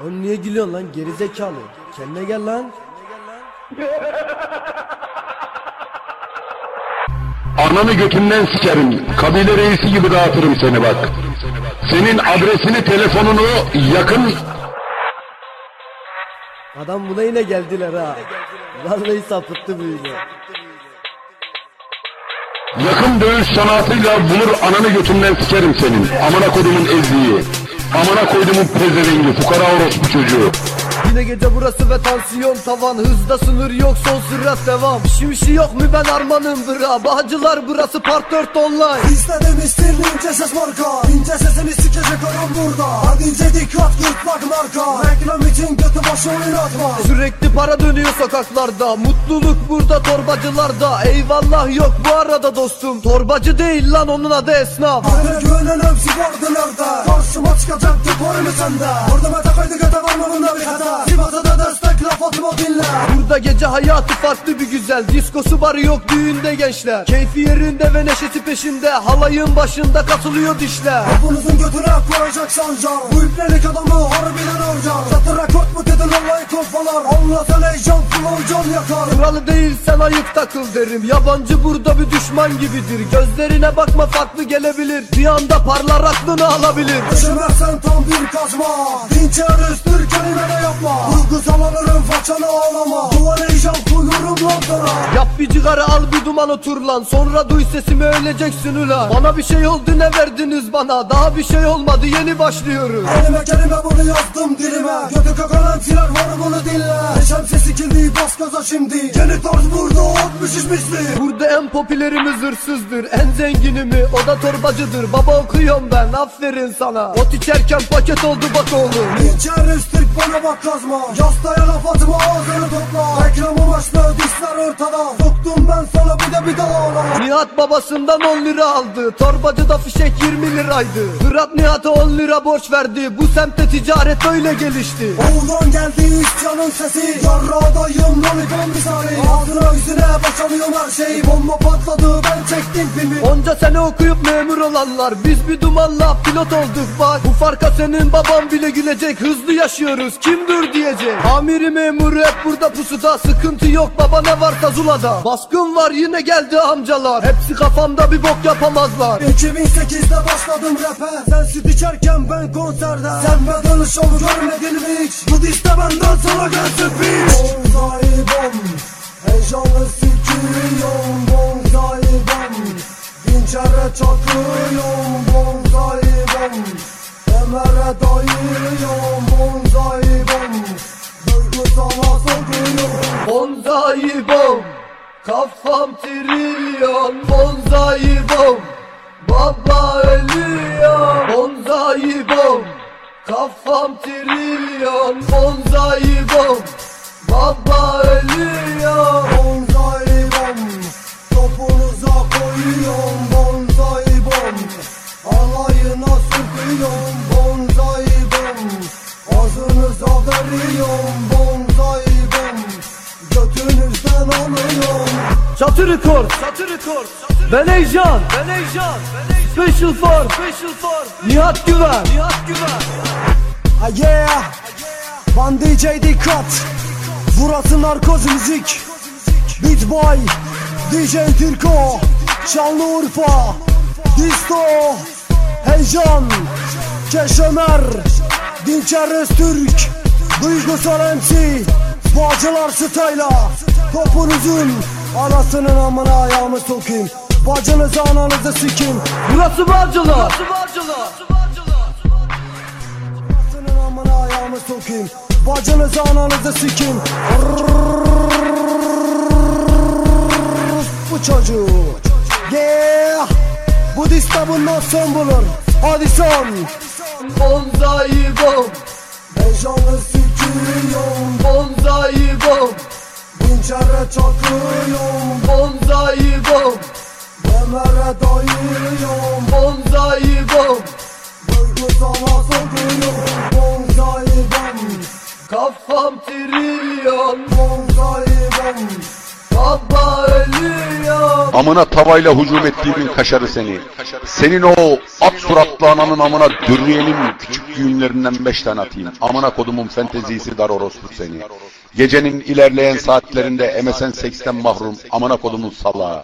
Oğlum niye gülüyorsun lan gerizekalı? Kendine gel lan. Ananı götünden sikerim. Kabile reisi gibi dağıtırım seni bak. Senin adresini, telefonunu yakın... Adam buna yine geldiler ha. Vallahi sapıttı bu yine. Yakın dövüş sanatıyla bulur ananı götünden sikerim senin. Amına kodumun ezdiği. Amına koydumun pezevengi, fukara orospu çocuğu. Yine gece burası ve tansiyon tavan Hızda sınır yok son sürat devam. Şimşi yok mu ben armanım bıra Bağcılar burası part 4 online. İstedim istin ince ses marka İnce sesini sikecek adam burada. Hadi ince dikkat gırtlak marka Reklam için götü başı oynatma Sürekli para dönüyor sokaklarda Mutluluk burada torbacılarda. Eyvallah yok bu arada dostum Torbacı değil lan onun adı esnaf. Bana güvenen hepsi vardı nerede? Karşıma çıkacaktı koy mu sende Orada meta kaydı göte var mı bunda bir hata Sivas'a da destek laf atma dinle. Burada gece hayatı farklı bir güzel. Diskosu var yok düğünde gençler. Keyfi yerinde ve neşesi peşinde. Halayın başında katılıyor dişler. Kapınızın götüne koyacak sancar Bu iplelik adamı harbiden harcar Satır rekord mu dedin Allah'ı korkmalar Allah sen heyecan can yakar Kralı değilsen ayık takıl derim. Yabancı burada bir düşman gibidir. Gözlerine bakma farklı gelebilir. Bir anda parlar aklını alabilir. Düşünmezsen tam bir kazma. Dinçer üstür kelime de yapma. Duygusal alırım façanı ağlama. Duvar heyecan koyuyorum lantana Yap bir cigara al bir duman otur lan. Sonra duy sesimi öleceksin ulan. Bana bir şey oldu ne verdiniz bana? Daha bir şey olmadı yeni başlıyoruz. Kelime kelime bunu yazdım dilime. Götü kakan emsiler var bunu dinle. Neşem sesi kirli bas gaza şimdi. Yeni tarz burada atmış işmişli Burada en popülerimiz hırsızdır En zenginimi o da torbacıdır. Baba okuyorum ben. Aferin sana. Ot içerken paket oldu bak oğlum. Dinçer üstür bana bak kazma. Yastaya laf atma ağzını topla. Reklamı başlı dişler ortada. Sana bir daha Nihat babasından 10 lira aldı. Torbacıda fişek 20 liraydı. Fırat Nihat'a 10 lira borç verdi. Bu semtte ticaret öyle gelişti. Oğlan geldi isyanın sesi. Yarradayım lollipon misali Ağzına yüzüne boşanıyorum her şey. Bomba patladı ben çektim filmi. Onca sene okuyup memur olanlar Biz bir dumanla pilot olduk. Bak Bu farka senin baban bile gülecek. Hızlı yaşıyoruz kim dur diyecek. Amiri memuru hep burada pusuda. Sıkıntı yok baba ne varsa zulada. Baskın var yine geldi amcalar. Hepsi kafamda bir bok yapamazlar. 2008'de başladım rap'e Sen süt içerken ben konserde. Sen bedeli şov görmedin mi hiç? Bu diste benden sana gelsin piç. Bonzai bom Heyecanlı sikiyorum. Bonzai bom Dinçere çakıyorum. Bonzai bom Emere dayıyorum. Bonzai bom Duygusala sokuyorum. Bonzai bom Kafam trilyon Bonzai bom. Baba ölüyor Bonzai bom. Kafam trilyon Bonzai bom. Baba ölüyor Çatı rekord Çatı rekord Ben Ejcan Ben Ejcan Special for Special for Nihat Güven Nihat Güven Ha yeah. Ben DJ Dikkat. Burası narkoz müzik. Beat Boy. DJ Türko. Şanlıurfa Disto. Heyecan Keşömer Dinçer Öztürk. Duygusal MC Bağcılar Stayla. Topunuzun Anasının amına ayağımı sokayım. Bacınızı ananızı sikeyim Burası Bağcılar Senin amına ayağımı sokayım. Bacınızı ananızı sikeyim Bu çocuğu. Yeah. Bu dista bundan son bulur. Hadi son. Bonzai bom Dinçere çakıyorum. Bonzai bom Emere dayıyorum. Bonzai bom Duygusala sokuyorum. Bonzai bom Kafam trilyon Bonzai bom Amına tavayla hücum ettiğimin kaşarı seni. Senin o at suratlı ananın amına dürriyenin küçük düğünlerinden beş tane atayım. Amına kodumun fentezisi dar orospu seni. Gecenin ilerleyen saatlerinde MSN seksten mahrum amına kodumun salağı.